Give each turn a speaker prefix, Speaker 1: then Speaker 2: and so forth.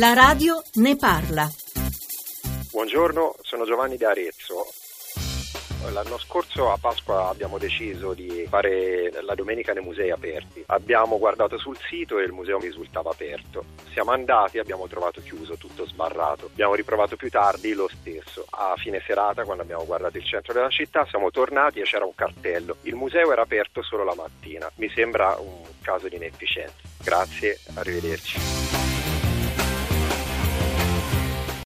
Speaker 1: La radio ne parla.
Speaker 2: Buongiorno, sono Giovanni da Arezzo. L'anno scorso a Pasqua abbiamo deciso di fare la domenica nei musei aperti. Abbiamo guardato sul sito e il museo risultava aperto. Siamo andati e abbiamo trovato chiuso, tutto sbarrato. Abbiamo riprovato più tardi lo stesso. A fine serata, quando abbiamo guardato il centro della città, siamo tornati e c'era un cartello. Il museo era aperto solo la mattina. Mi sembra un caso di inefficienza. Grazie, arrivederci.